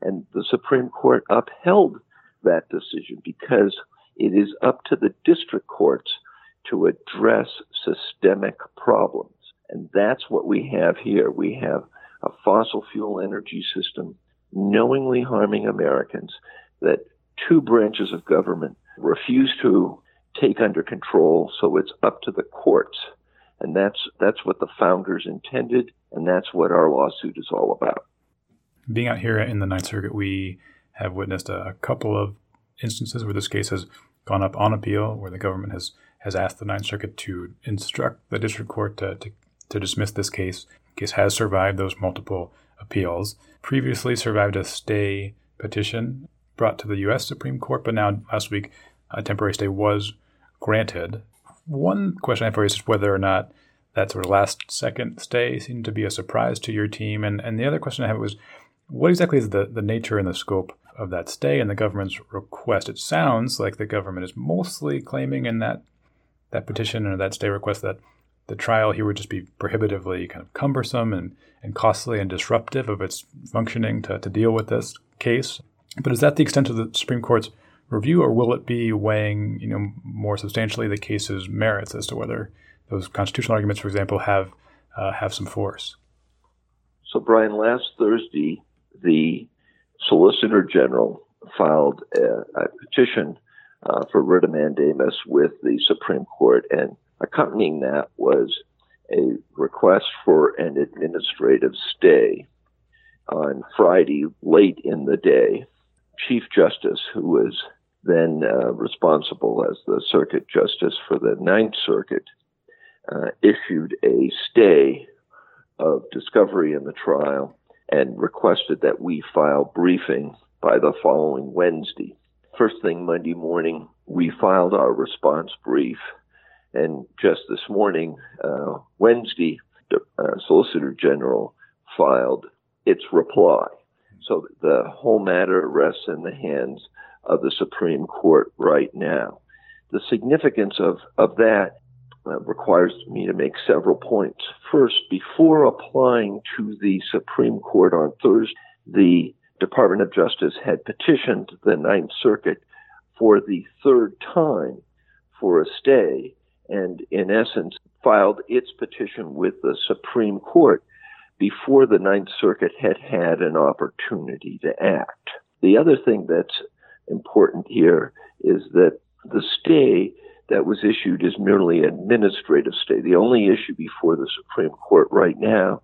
And the Supreme Court upheld that decision because it is up to the district courts to address systemic problems. And that's what we have here. We have a fossil fuel energy system knowingly harming Americans that two branches of government refuse to take under control, so it's up to the courts. And that's that's what the founders intended, and that's what our lawsuit is all about.
Being out here in the Ninth Circuit, we have witnessed a couple of instances where this case has gone up on appeal, where the government has has asked the Ninth Circuit to instruct the district court to, to, to dismiss this case. The case has survived those multiple appeals. Previously survived a stay petition brought to the U.S. Supreme Court, but now last week a temporary stay was granted. One question I have for you is whether or not that sort of last second stay seemed to be a surprise to your team. And, and the other question I have was what exactly is the, the nature and the scope of that stay and the government's request? It sounds like the government is mostly claiming in that that petition or that stay request that the trial here would just be prohibitively kind of cumbersome and, and costly and disruptive of its functioning to, to deal with this case. But is that the extent of the Supreme Court's review, or will it be weighing, you know, more substantially the case's merits as to whether those constitutional arguments, for example, have uh, have some force?
So, Brian, last Thursday, the Solicitor General filed a, a petition uh, for writ of mandamus with the Supreme Court, and accompanying that was a request for an administrative stay on Friday late in the day. Chief Justice, who was then uh, responsible as the Circuit Justice for the Ninth Circuit, uh, issued a stay of discovery in the trial and requested that we file briefing by the following Wednesday. First thing Monday morning, we filed our response brief. And just this morning, uh, Wednesday, the uh, Solicitor General filed its reply. So the whole matter rests in the hands of the Supreme Court right now. The significance of, of that uh, requires me to make several points. First, before applying to the Supreme Court on Thursday, the Department of Justice had petitioned the Ninth Circuit for the third time for a stay and, in essence, filed its petition with the Supreme Court before the Ninth Circuit had had an opportunity to act. The other thing that's important here is that the stay that was issued is merely an administrative stay. The only issue before the Supreme Court right now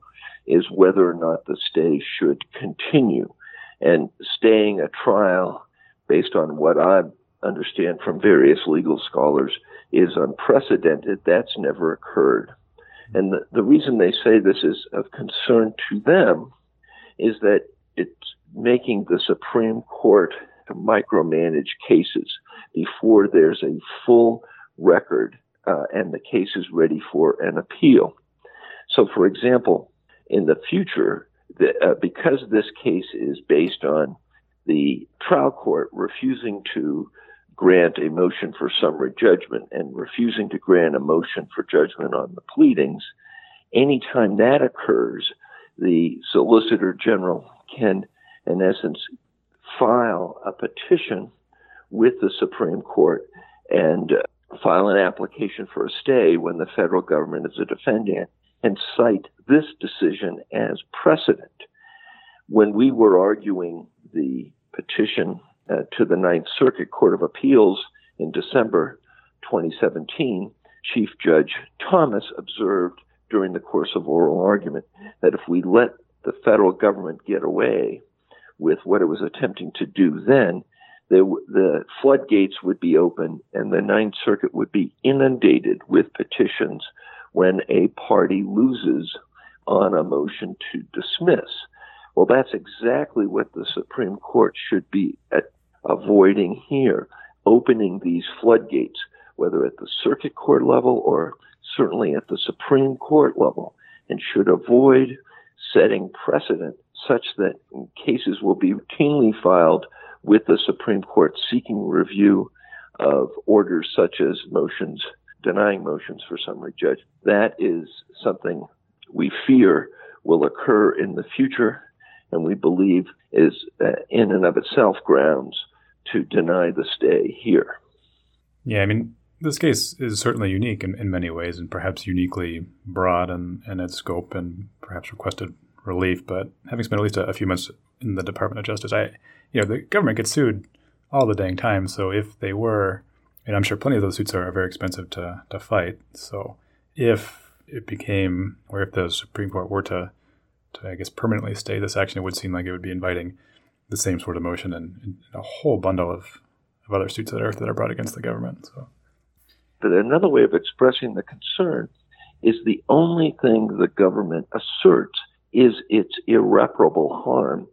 is whether or not the stay should continue. And staying a trial based on what I understand from various legal scholars is unprecedented. That's never occurred. And the, the reason they say this is of concern to them is that it's making the Supreme Court micromanage cases before there's a full record uh, and the case is ready for an appeal. So, for example, in the future, the, uh, because this case is based on the trial court refusing to grant a motion for summary judgment and refusing to grant a motion for judgment on the pleadings, anytime that occurs, the Solicitor General can, in essence, file a petition with the Supreme Court and uh, file an application for a stay when the federal government is a defendant and cite this decision as precedent. When we were arguing the petition uh, to the Ninth Circuit Court of Appeals in December 2017, Chief Judge Thomas observed during the course of oral argument that if we let the federal government get away with what it was attempting to do then, the, the floodgates would be open and the Ninth Circuit would be inundated with petitions when a party loses on a motion to dismiss. Well, that's exactly what the Supreme Court should be avoiding here, opening these floodgates, whether at the circuit court level or certainly at the Supreme Court level, and should avoid setting precedent such that cases will be routinely filed with the Supreme Court seeking review of orders such as motions, denying motions for summary judgment. That is something we fear will occur in the future and we believe is uh, in and of itself grounds to deny the stay here.
Yeah, I mean, this case is certainly unique in, in many ways and perhaps uniquely broad in, in its scope and perhaps requested relief. But having spent at least a, a, few months in the Department of Justice, I, you know, the government gets sued all the dang time. So if they were, and I'm sure plenty of those suits are very expensive to, to fight. So if it became, or if the Supreme Court were to, to, I guess, permanently stay this action, it would seem like it would be inviting the same sort of motion and, and a whole bundle of, of other suits that are, that are brought against the government. So.
But another way of expressing the concern is the only thing the government asserts is its irreparable harm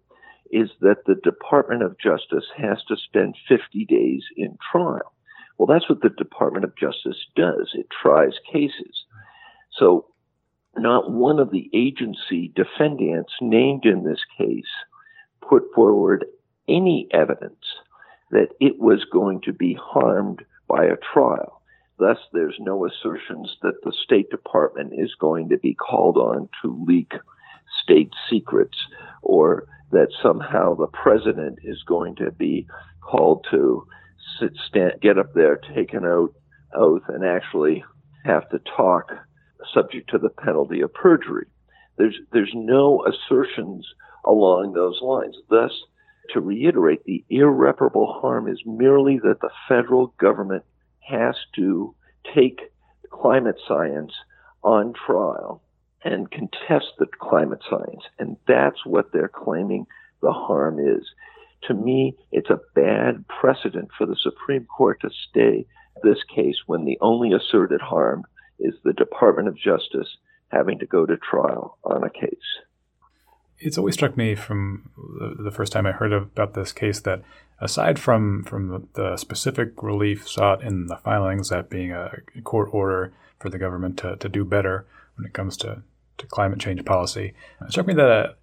is that the Department of Justice has to spend 50 days in trial. Well, that's what the Department of Justice does. It tries cases. So not one of the agency defendants named in this case put forward any evidence that it was going to be harmed by a trial. Thus, there's no assertions that the State Department is going to be called on to leak state secrets or that somehow the president is going to be called to sit, stand, get up there, take an oath, oath, and actually have to talk subject to the penalty of perjury. There's, there's no assertions along those lines. Thus, to reiterate, the irreparable harm is merely that the federal government has to take climate science on trial and contest the climate science. And that's what they're claiming the harm is. To me, it's a bad precedent for the Supreme Court to stay this case when the only asserted harm is the Department of Justice having to go to trial on a case
it's always struck me from the first time I heard about this case that aside from from the specific relief sought in the filings, that being a court order for the government to, to do better when it comes to, to climate change policy, it struck me that uh,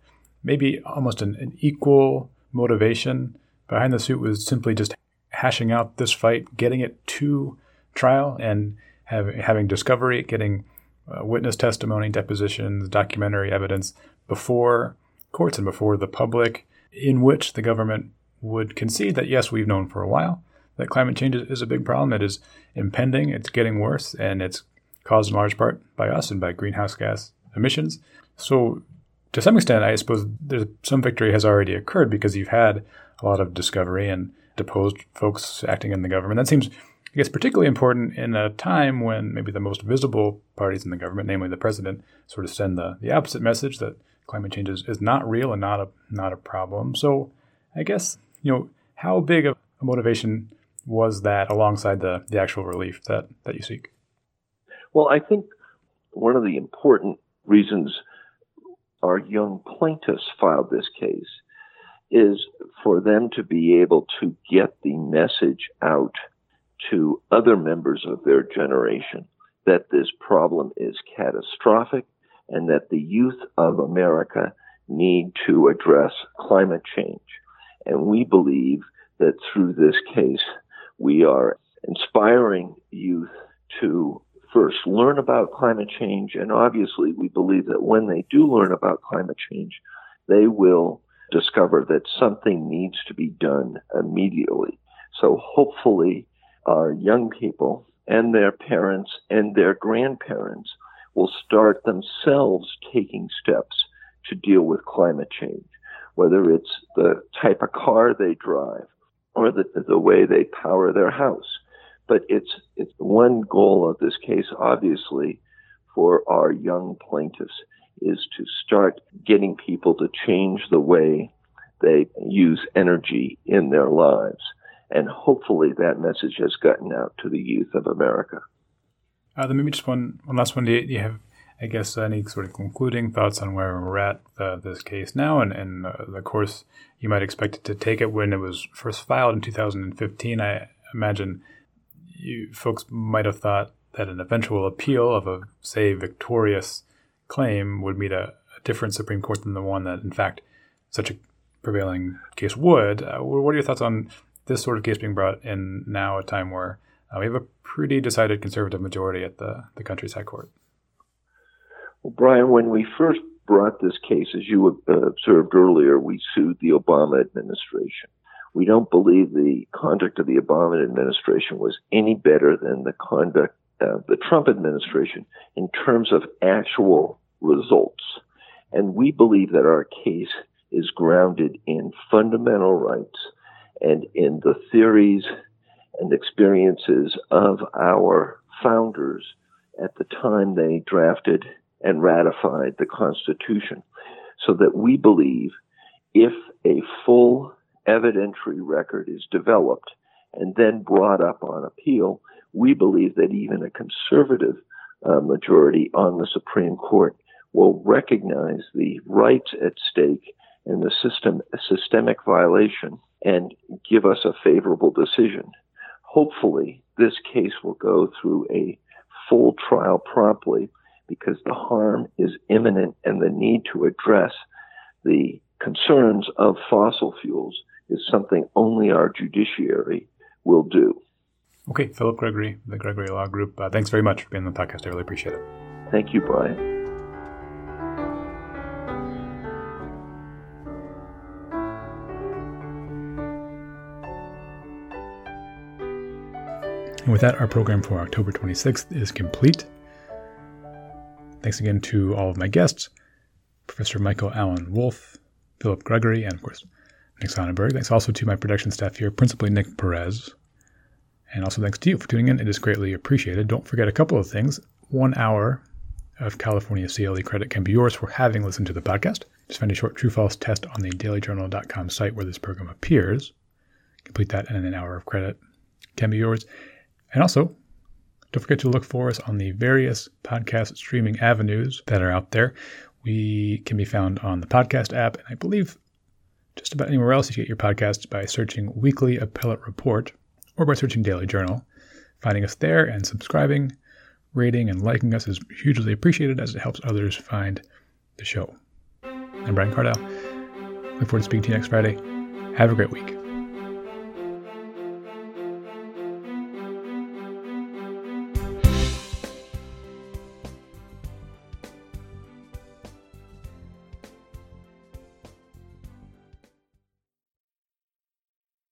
maybe almost an, an, equal motivation behind the suit was simply just hashing out this fight, getting it to trial, and have, having discovery, getting uh, witness testimony, depositions, documentary evidence before courts and before the public, in which the government would concede that, yes, we've known for a while that climate change is a big problem. It is impending, it's getting worse, and it's caused in large part by us and by greenhouse gas emissions. So, to some extent, I suppose there's some victory has already occurred because you've had a lot of discovery and deposed folks acting in the government. That seems, I guess, particularly important in a time when maybe the most visible parties in the government, namely the president, sort of send the, the opposite message that climate change is, is not real and not a not a problem. So I guess you know how big of a motivation was that alongside the the actual relief that that you seek?
Well, I think one of the important reasons our young plaintiffs filed this case is for them to be able to get the message out to other members of their generation that this problem is catastrophic and that the youth of America need to address climate change. And we believe that through this case, we are inspiring youth to first learn about climate change. And obviously, we believe that when they do learn about climate change, they will discover that something needs to be done immediately. So hopefully, our young people and their parents and their grandparents will start themselves taking steps to deal with climate change, whether it's the type of car they drive or the, the way they power their house. But it's, it's one goal of this case, obviously, for our young plaintiffs is to start getting people to change the way they use energy in their lives. And hopefully that message has gotten out to the youth of America.
Uh, then maybe just one, one last one. Do you, do you, have, I guess, any sort of concluding thoughts on where we're at uh, this case now and, and uh, the course you might expect it to take it when it was first filed in 2015? I imagine you folks might have thought that an eventual appeal of a, say, victorious claim would meet a, a different Supreme Court than the one that, in fact, such a prevailing case would. Uh, what are your thoughts on this sort of case being brought in now, a time where uh, we have a pretty decided conservative majority at the, the country's high court?
Well, Brian, when we first brought this case, as you observed earlier, we sued the Obama administration. We don't believe the conduct of the Obama administration was any better than the conduct of the Trump administration in terms of actual results. And we believe that our case is grounded in fundamental rights and in the theories and experiences of our founders at the time they drafted and ratified the Constitution. So that we believe if a full evidentiary record is developed and then brought up on appeal, we believe that even a conservative uh, majority on the Supreme Court will recognize the rights at stake and the system systemic violation and give us a favorable decision. Hopefully, this case will go through a full trial promptly because the harm is imminent and the need to address the concerns of fossil fuels is something only our judiciary will do.
Okay, Philip Gregory, the Gregory Law Group, uh, thanks very much for being on the podcast. I really appreciate it.
Thank you, Brian.
And with that, our program for October 26th is complete. Thanks again to all of my guests Professor Michael Allan Wolf, Philip Gregory, and of course, Nick Sonnenberg. Thanks also to my production staff here, principally Nick Perez. And also thanks to you for tuning in. It is greatly appreciated. Don't forget a couple of things. One hour of California CLE credit can be yours for having listened to the podcast. Just find a short true false test on the dailyjournal.com site where this program appears. Complete that, and an hour of credit can be yours. And also, don't forget to look for us on the various podcast streaming avenues that are out there. We can be found on the podcast app, and I believe just about anywhere else you get your podcasts by searching Weekly Appellate Report or by searching Daily Journal. Finding us there and subscribing, rating, and liking us is hugely appreciated as it helps others find the show. I'm Brian Cardell. Look forward to speaking to you next Friday. Have a great week.